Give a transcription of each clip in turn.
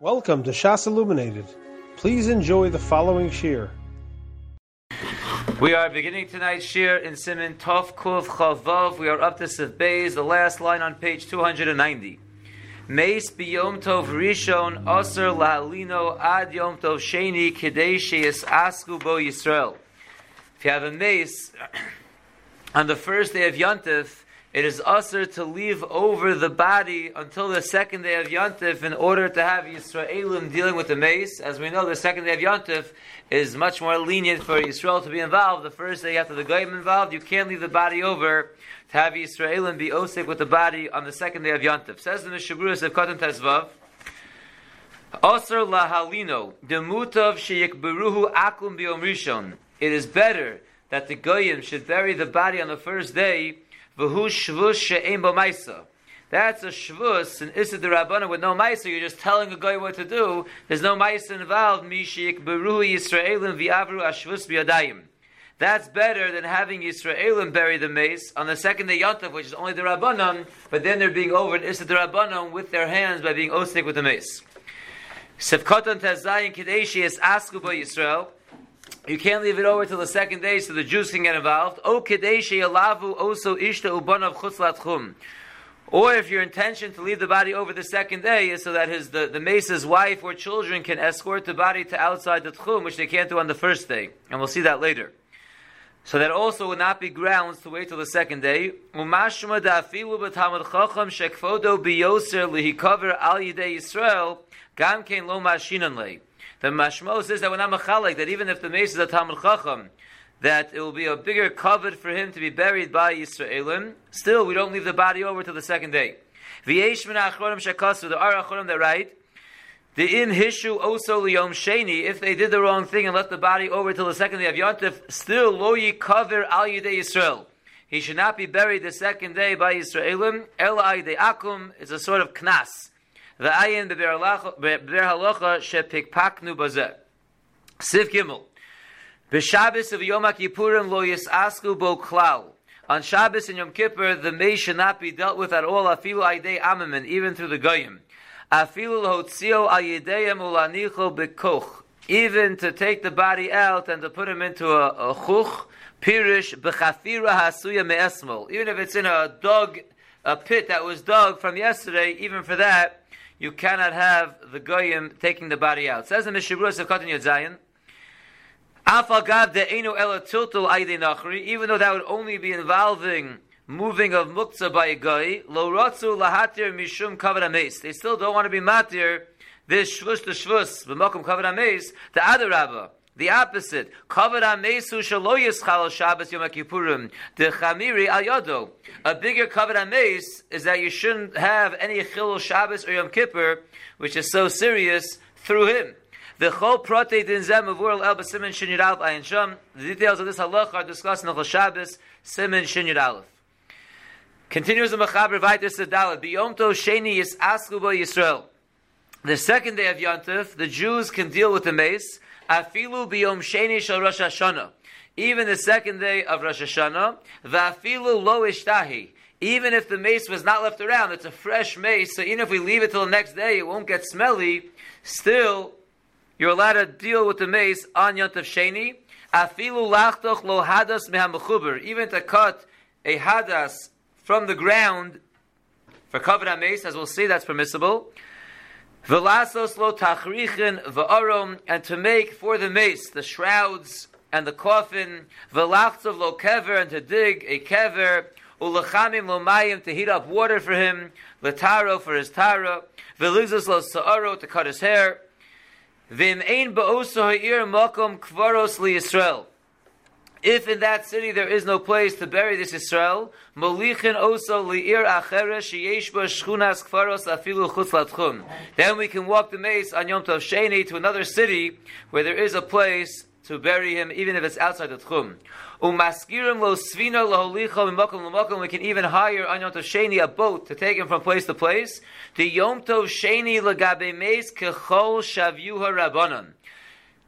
Welcome to Shas Illuminated. Please enjoy the following shir. We are beginning tonight's shir in Simon Tov Kuf Chavav. We are up to Sif Beis, the last line on page 290. Meis biyom tov rishon aser lahalino ad yom tov sheni kidei sheyes asku bo Yisrael. If you have a mace on the first day of Yontif, it is usher to leave over the body until the second day of Yontif in order to have Yisraelim dealing with the mace. As we know, the second day of Yontif is much more lenient for Yisrael to be involved. The first day after the Goyim involved, you can't leave the body over to have Yisraelim be osik with the body on the second day of Yontif. Says the Mishabrus of Katan Tezvav, Osir lahalino, demutav sheyikberuhu akum biom rishon. It is better that the Goyim should bury the body on the first day V'hu shvus she'em b'maisa. That's a shvus, an issa derabana with no maisa. You're just telling a guy what to do. There's no maisa involved. Mishik beru Yisraelim v'avru ashvus b'yadayim. That's better than having Yisraelim bury the mace on the second day Yontav, which is only the Rabbanon, but then they're being over Issa the Rabbanon with their hands by being osik with the mace. Sefkotan Tazayin Kadeshi is Asku by Yisrael. You can't leave it over till the second day so the Jews can get involved. O Kadeshi Alavu also Ishta Ubanav Chutzlat Or if your intention to leave the body over the second day is so that his the, the mace's wife or children can escort the body to outside the tchum, which they can't do on the first day. And we'll see that later. So that also would not be grounds to wait till the second day. Umashma da'afilu b'tamad chacham shekfodo biyoser lihikover al yidei Yisrael gam kein lo mashinan lei. The Mashmo says that when I'm a chalik, that even if the mace is a Talmud Chacham, that it will be a bigger covet for him to be buried by Yisraelim. Still, we don't leave the body over till the second day. V'yesh min achronim shakasu, the are achronim that write, the im hishu oso liyom sheni, if they did the wrong thing and left the body over till the second day of Yontif, still lo cover al yidei Yisrael. He should not be buried the second day by Yisraelim. El ayidei akum is a sort of knas. V'ayin b'ber halacha shepikpaknu bazeh. Siv Gimel. Of Yom HaKippurim lo yisasku bo klal. On Shabbos and Yom Kippur, the may should not be dealt with at all, afilu aydei amamin, even through the goyim. Afilu lohotzio al ulanicho. Even to take the body out and to put him into a, a chuch, pirish b'chafira hasuya me'esmol. Even if it's in a dog, a pit that was dug from yesterday, even for that, you cannot have the goyim taking the body out. Says the Mishabura of Katan Yadzayin, Afagav even though that would only be involving moving of muktzah by a guy, lo lahatir mishum. They still don't want to be matir this shvus to shvus, b'mokum the other rabbah. The opposite. Kavod amesu yischal Shabbos Yom Kippurim. The chamiri al yado. A bigger kavod ames is that you shouldn't have any chilul Shabbos or Yom Kippur, which is so serious, through him. The din zem el shin yud aleph ayin. The details of this halach are discussed in the Shabbos simen shin yud aleph. Continues the Mechaber Vaitis Sedalet. Biyom to sheni yis asku Yisrael. The second day of Yontif, the Jews can deal with the mace. Afilu biyom sheni shel Rosh Hashanah. Even the second day of Rosh Hashanah, va'afilu lo ishtahi. Even if the mace was not left around, it's a fresh mace, so even if we leave it till the next day, it won't get smelly. Still, you're allowed to deal with the mace on Yontav Sheni. Afilu lachtoch lo hadas mehamechuber. Even to cut a hadas from the ground for covered mace, as we'll see, that's permissible. Velasos lo tachrichin va'arom, and to make for the mace the shrouds and the coffin. Velachtzov lo kever, and to dig a kever. Ulachamim lo mayim, to heat up water for him. Letaro for his tara. Velizos lo sa'aro, to cut his hair. Vim ein ba'oso ha'ir makom kvaros li Yisrael. If in that city there is no place to bury this Israel, molichin oso liir afilu. Then we can walk the mace on Yom Tov Sheni to another city where there is a place to bury him, even if it's outside the tchum. Umaskirim lo svino lo holicho mimokum lo We can even hire on Yom Tov Sheni a boat to take him from place to place. The Yom Tov Sheni legabe mace kechol shavyuha rabbanon.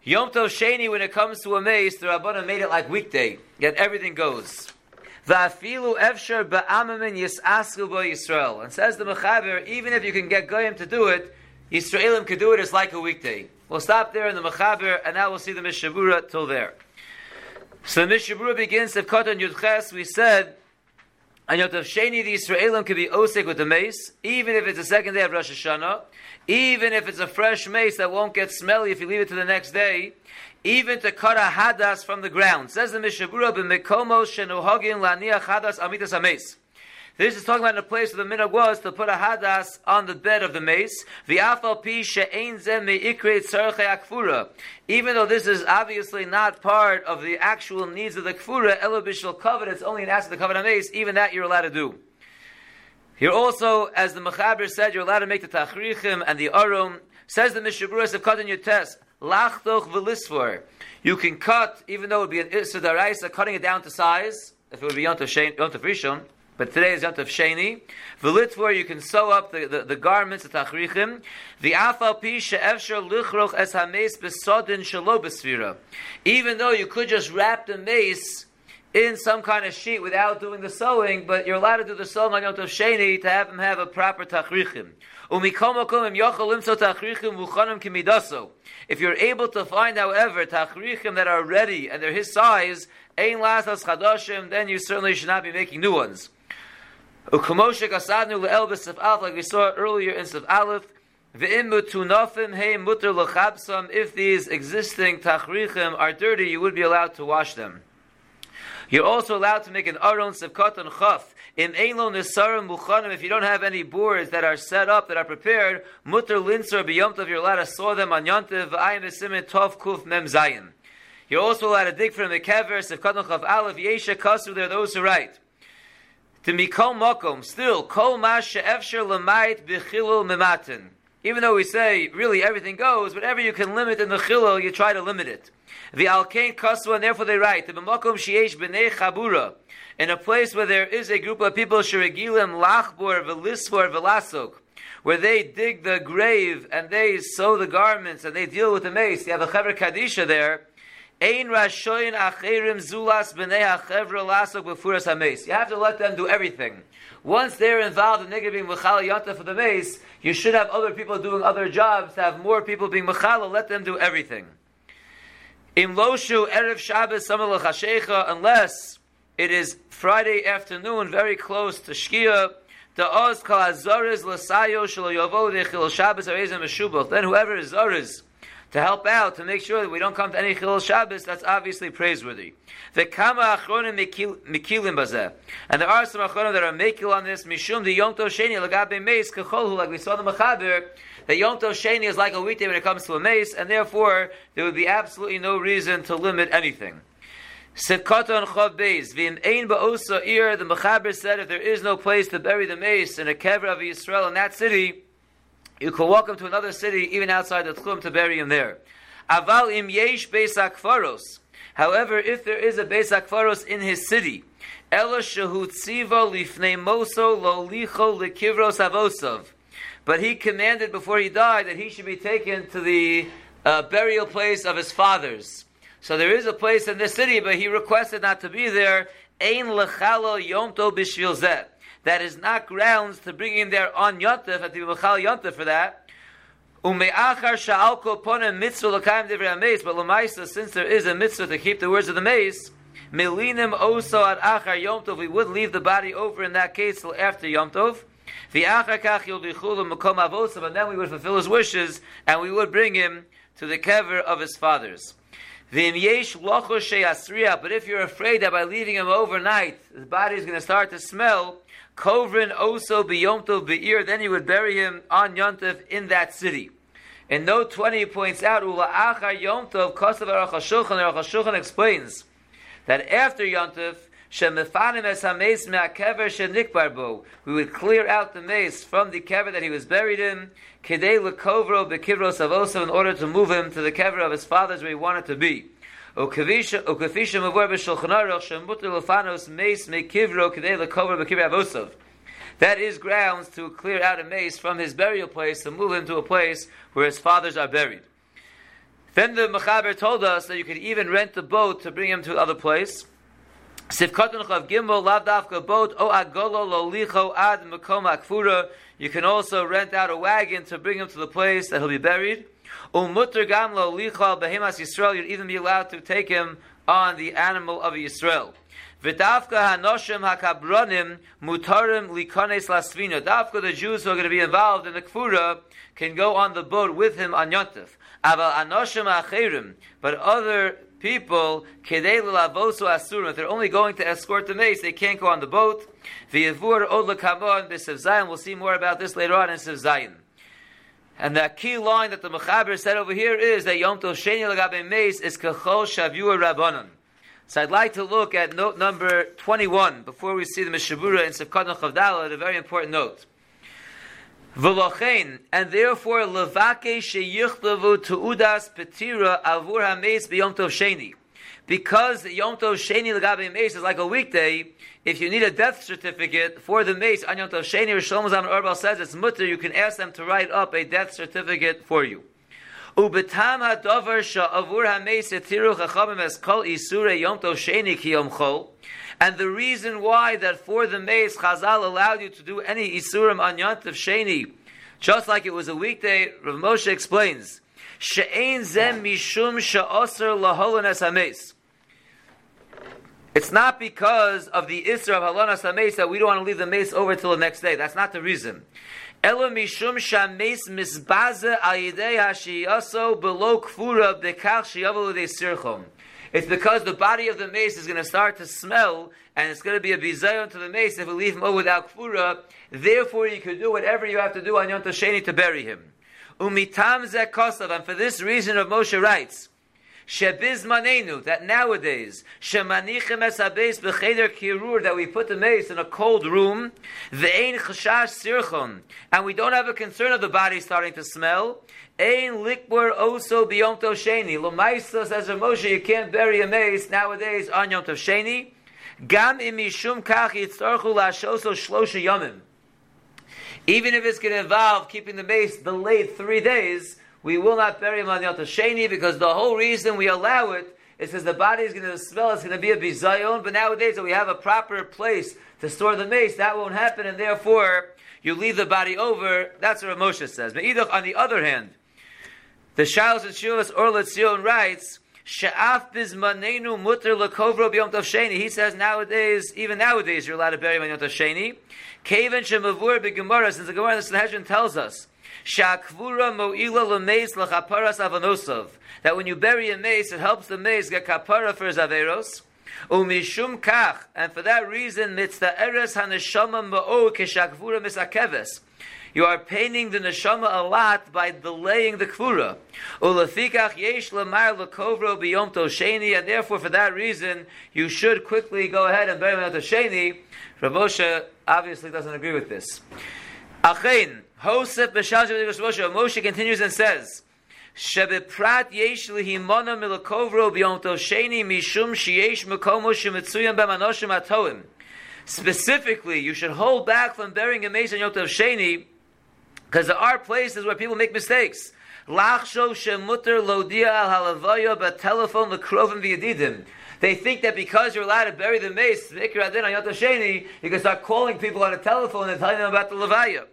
Yom Tov Sheni, when it comes to a mace, the Rabbanan made it like weekday, yet everything goes. Va'afilu efsher ba'amamin yis'asku bo Yisrael. And says the Mechaber, even if you can get Goyim to do it, Yisraelim could do it it's like a weekday. We'll stop there in the Mechaber, and now we'll see the Mishabura till there. So the Mishabura begins of Kotan Yudches. We said, on Yotav Sheni, the Yisraelim could be osik with the mace, even if it's the second day of Rosh Hashanah, even if it's a fresh mace that won't get smelly if you leave it to the next day, even to cut a hadas from the ground. Says the Mishabura, b'mekomo shenuhogin laniach hadas amitas ames. This is talking about a place where the minhag was to put a hadas on the bed of the mace. The. Even though this is obviously not part of the actual needs of the kfura, elabishal covet, it's only an asset of the covet mace. Even that you're allowed to do. Here also, as the Mechaber said, you're allowed to make the tachrichim and the arum. Says the Mishabruas of cutting your test. Lachtoch v'lisfor. You can cut, even though it would be an Issa cutting it down to size, if it would be Yontav Rishon, but today is Yontav Sheni. V'litvor, you can sew up the, the, the garments, the tachrichim. V'afal pi she'efsher lichroch es ha-meis besodin shelo besvira. Even though you could just wrap the mace in some kind of sheet without doing the sewing, but you're allowed to do the sewing on Yontav Sheni to have him have a proper tachrichim. If you're able to find, however, tachrichim that are ready and they're his size, then you certainly should not be making new ones. Ukamoshe kasadnu le'elbis of Aleph, like we saw earlier in Sif Aleph, if these existing tachrichim are dirty, you would be allowed to wash them. You're also allowed to make an aron sevkat and chaf. In Eilon Nisarim Muchanim, if you don't have any boards that are set up, that are prepared, mutter linser b'yomtov, you're allowed to saw them on yontiv, v'ayim v'simin tov kuf mem zayin. You're also allowed to dig from the kever, sevkat and chaf aleph, yesha kasu, there are those who write to mikol mokom, still, kol mas she'efsher lemait b'chilul mematin. Even though we say really everything goes, whatever you can limit in the chilul, you try to limit it. The alkain kaswa, and therefore they write, the b'mokom she'esh b'nei chabura, in a place where there is a group of people, sheregilim lachbor v'lisvor v'lasok, where they dig the grave and they sew the garments and they deal with the mace. You have a chaver kadisha there, Ein rashoyin acherim zulas b'nei hachevra lasok b'furas hameis. You have to let them do everything. Once they're involved in nigga being mechal yanta for the mace, you should have other people doing other jobs, have more people being mechal, let them do everything. In loshu erev Shabbos samal unless it is Friday afternoon, very close to Shkia, the oz kol azaris lasayo shelo yovo dechil Shabbos arezim. Then whoever is zaris, to help out, to make sure that we don't come to any Chilul Shabbos, that's obviously praiseworthy. The Kama Achronim Mikilim Bazeh. And there are some Achronim that are Mekil on this, Mishum the Yom Tov Sheni, Lagabe Meis, Kecholhu, like we saw in the Mechaber, that Yom Tov Sheni is like a weekday when it comes to a mace, and therefore there would be absolutely no reason to limit anything. Sivkata Chav Beis, Vim Ein Ba'osa Ir, the Mechaber said if there is no place to bury the mace in a kever of Israel in that city, you could walk him to another city, even outside the Tchum, to bury him there. Aval im yesh beis akfaros. However, if there is a beis akfaros in his city, ela shehutziva lifnei moso lo licho lekivros avosov. But he commanded before he died that he should be taken to the uh, burial place of his fathers. So there is a place in this city, but he requested not to be there. Ein lechalo yomto bishvil zeh that is not grounds to bring him there on Yontif, to be Machal Yontif for that. Ume'achar sha'alko ponem mitzvah l'kaim divrei ha-meis, but l'maisa, since there is a mitzvah to keep the words of the mace, milinim oso ad achar Yom Tov, we would leave the body over in that case till after Yom Tov. V'achar kach yildichulu makom avosim, and then we would fulfill his wishes, and we would bring him to the kever of his fathers. But if you're afraid that by leaving him overnight, his body is going to start to smell, Kovrin be'ir, then you would bury him on Yontif in that city. And note 20 points out, Ula achar Yomtov, Kosav Aruch HaShulchan explains that after Yontif, We would clear out the mace from the kever that he was buried in, kedei lekovro bekivros in order to move him to the kever of his fathers where he wanted to be. Lefanos. That is grounds to clear out a mace from his burial place to move him to a place where his fathers are buried. Then the Mechaber told us that you could even rent a boat to bring him to another place. Sif Chav Gimel Lav Dafka Boat O Agolo Lo Licho Ad Makom Akfura. You can also rent out a wagon to bring him to the place that he'll be buried. Umutter gamlo lichal behemas Yisrael. You'd even be allowed to take him on the animal of Yisrael. V'davka hanoshim hakabronim mutarim likones lasvina. Davka the Jews who are going to be involved in the kfura can go on the boat with him on Yontif. Aval anoshim acherim. But other people, if they're only going to escort the mace, they can't go on the boat. We'll see more about this later on in Sev Zayin. And the key line that the Mechaber said over here is that Yom Tov Sheni Lagabe Meis is Kachol Shavua Rabbanon. So I'd like to look at note number 21 before we see the Mishabura in Sevkadon Chavdala, a very important note. V'lochein, and therefore levake sheyichtavu tu'udas petira avur hameis b'yom tov sheni. Because Yom Tov Sheni Lagabe Meis is like a weekday, if you need a death certificate for the mace on Yom Tov Sheni, or Shlomo Zalman Auerbach says it's mutter, you can ask them to write up a death certificate for you. Ubetam hadavar sha'avur hameis etiru chachamim es kol isure Yom Tov Sheni ki Yom Chol. And the reason why that for the mace Chazal allowed you to do any isurim on Yom Tov Sheni, just like it was a weekday, Rav Moshe explains, she'ein zem mishum sha'oser laholanes hameis. It's not because of the Isra of Halanas HaMeis that we don't want to leave the mace over till the next day. That's not the reason. Elo mishum shameis misbaze al yidei hashiyaso below kfura bekach shiyavalu de sirchom. It's because the body of the mace is going to start to smell, and it's going to be a bizayon to the mace if we leave him without kfura. Therefore, you can do whatever you have to do on Yom Sheni to bury him. Umitam zekosav, and for this reason, of Moshe writes, Shebiz manenu, that nowadays, shemanichem esabes b'cheder kirur, that we put the mace in a cold room, ve'ein chashash sirchon, and we don't have a concern of the body starting to smell, ein likbur oso b'yom tov sheni, l'maisa says Moshe, you can't bury a mace nowadays on yom tov sheni, gam imishum kach yitzarchu lashoso shlosha yomim. Even if it's going to involve keeping the mace delayed three days, we will not bury him on the Yom Sheni because the whole reason we allow it is because the body is going to smell, it's going to be a bizayon, but nowadays that we have a proper place to store the mace, that won't happen, and therefore you leave the body over. That's what Moshe says. But on the other hand, the Shalos and Shuvas Orlet Zion writes, Sha'af bizmanenu mutter lekovro b'yom sheni. He says nowadays, even nowadays, you're allowed to bury him on Tov Sheni. Kaven shemavur b'gemara, since the Gemara in the Sanhedrin tells us Shakvura mo'ila lemeis lachaparas avanosov. That when you bury a mace, it helps the mace get kapara for his averos. Umishum kach, and for that reason, mitzvah eres haneshama ma'o keshakvura misakeves. You are painting the neshama a lot by delaying the kvura. Ulafikach yesh lemar lekovro biyom tosheni, and therefore, for that reason, you should quickly go ahead and bury him at Tosheni. Rav Moshe obviously doesn't agree with this. Achein, Moshe. Continues and says, sheyesh mekomo shemitzuyam b'manoshim atoim. Specifically, you should hold back from burying a mace on Yom Tov Sheni because there are places where people make mistakes. Al. They think that because you're allowed to bury the mace, on Yom Sheni, you can start calling people on the telephone and telling them about the levaya.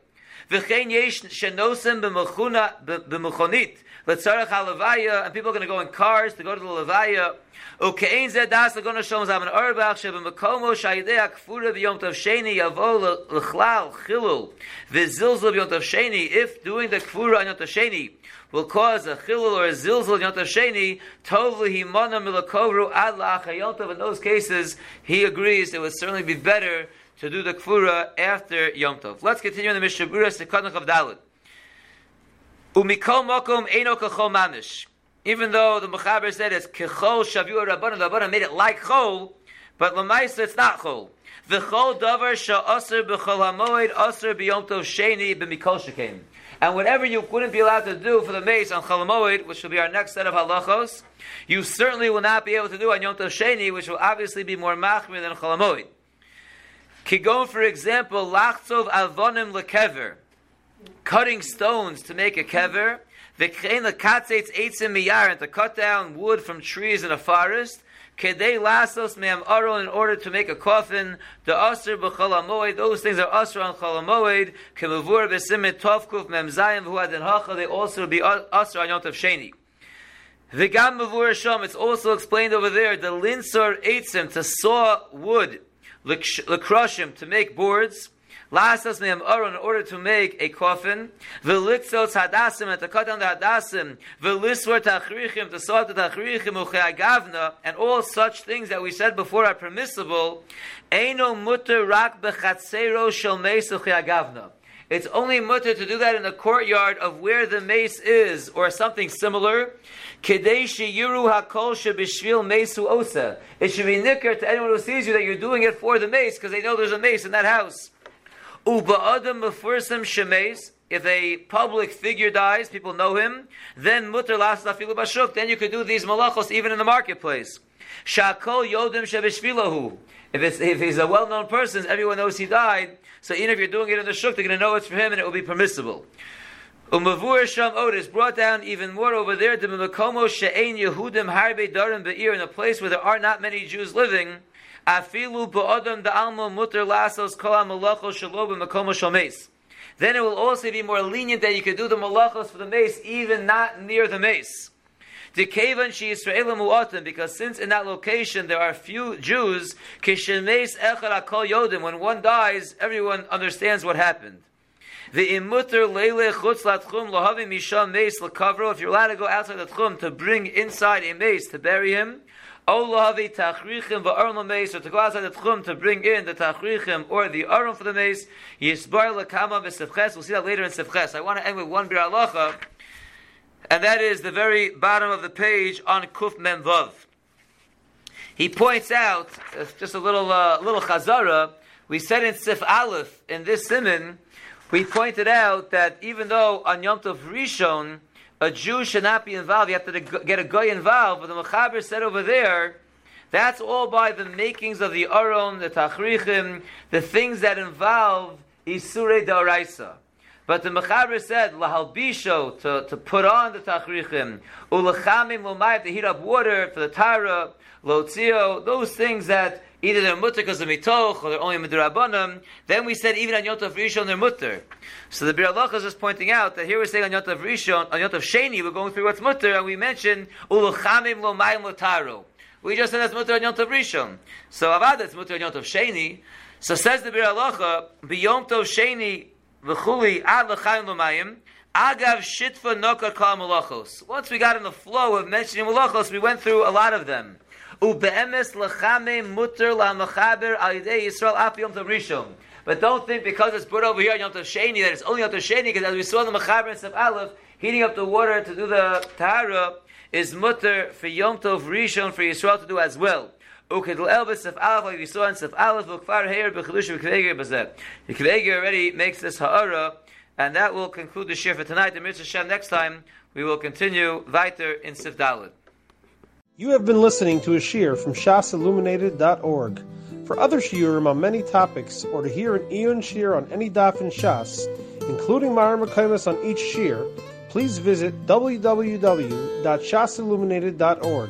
V'chein yesh shenosim b'mechonit l'tzarech halavaya, and people are going to go in cars to go to the levaya. Ukein zeh das l'gona Shlomo Zalman Auerbach sheb'mekomo shayidei akfura b'yom tov sheni yavo l'chlal chilul v'zilzul b'yom tov sheni. If doing the kfura on yom tov sheni will cause a chilul or a zilzul on yom tov sheni, tov l'himona milakovru ad la'achayom In those cases, he agrees it would certainly be better to do the kfura after Yom Tov. Let's continue in the Mishabura Sekadnach of Dalit. Umikol mokum kachol mamish. Even though the Mechaber said it's kechol shavu rabbanon, the made it like chol, but lemaisa it's not chol. V'chol davar sha'aser b'chol hamoed aser b'yom tov sheni b'mikol shekem. And whatever you couldn't be allowed to do for the mace on Chalamoid, which will be our next set of halachos, you certainly will not be able to do on Yom Tov Sheni, which will obviously be more machmir than Chalamoid. Kigon, for example, lachtzov avonim lekever, cutting stones to make a kever, v'krein lekatzetz eitzim miyar, and to cut down wood from trees in a forest, Kedei lasos me'am aron in order to make a coffin. The asr b'chalamoed. Those things are asr on chalamoed. Kemavur b'simit tovkuf mem zayim v'huadin hacha. They also be asr on yontav sheni. V'gam mavur. It's also explained over there. The linsar eitzim to saw wood, lekrushim to make boards. Lasas me'am aron in order to make a coffin. V'litzot hadasim and to cut down the hadasim. V'liswar tachrichim to saw the tachrichim ucheagavna and all such things that we said before are permissible. Eino mutter rak bechatzero shel meis ucheagavna. It's only mutter to do that in the courtyard of where the mace is, or something similar. Kedei sheyiru hakol shebishvil mesu osa. It should be nicker to anyone who sees you that you're doing it for the mace, because they know there's a mace in that house. Uba'adam mefursam shemes. If a public figure dies, people know him. Then mutter las bashuk. Then you could do these malachos even in the marketplace. Shakol yodim shebeshvilahu. If, it's, if he's a well-known person, everyone knows he died. So even if you're doing it in the shuk, they're going to know it's for him, and it will be permissible. Umavur Sham Od is brought down even more over there to Makomo She'ein Yehudim Harbe Darim Be'ir in a place where there are not many Jews living. Afilu ba'adam da'almo mutter lasos kol ha'malachos shalo b'makom shames. Then it will also be more lenient that you can do the malachos for the mace even not near the mace. Dekevan she Yisraelim mu'atim, because since in that location there are few Jews, kishemes echad akol yodim, when one dies, everyone understands what happened. The imutter leile chutz latchum lohavi misham mace lakavro, if you're allowed to go outside the tchum to bring inside a mace to bury him, Olavi tachrichim va'aron mace, or to go outside the tchum to bring in the tachrichim or the aron for the mace. Yisbar lekama v'sefches. We'll see that later in sefches. I want to end with one bir alacha, and that is the very bottom of the page on kuf mem vav. He points out uh, just a little uh, little chazara. We said in Sif Aleph in this simon, we pointed out that even though on Yom Tov Rishon a Jew should not be involved. You have to get a guy involved. But the Mechaber said over there, that's all by the makings of the Aron, the Tachrichim, the things that involve Isure Daraisa. But the Mechaber said, Lahalbisho, to, to put on the Tachrichim, Ulachamim Lomayim, to heat up water for the Tara, Lotzio, those things that either they're mutter because of mitoch or they're only midrabanim. Then we said even on Yotav Rishon they're mutter. So the Bir is just pointing out that here we're saying on Yotav Rishon, on Yotav Sheni, we're going through what's mutter, and we mentioned uluchamim lo mayim lotaro. We just said that's mutter on Yotav Rishon. So avad it's mutter on Yotav Sheni. So says the Bir Allah, biyom tov Sheni v'chuli ad l'chaim lo mayim. Agav shitfa nokar kal malachos. Once we got in the flow of mentioning malachos, we went through a lot of them. Ubeemes lechame mutter la mechaber al Yisrael api yom rishon. But don't think because it's put over here on Yom Tov Sheni that it's only Yom Tov Sheni because as we saw in the Mechaber and Sef Aleph, heating up the water to do the Tahara is mutter for Yom Tov Rishon for Yisrael to do as well. Ukedl Elvis Sef Aleph like we saw in Sef Aleph Ukfar Heir Bechalush V'Kveger Bazeh. The Kveger already makes this Ha'ara and that will conclude the shir for tonight. The Mitzvah Shem next time we will continue weiter in Sif Dalit. You have been listening to a shear from shasilluminated.org. For other shiurim on many topics, or to hear an Eon shear on any daf in Shas, including Mareh Mekomos on each shear, please visit www.shasilluminated.org.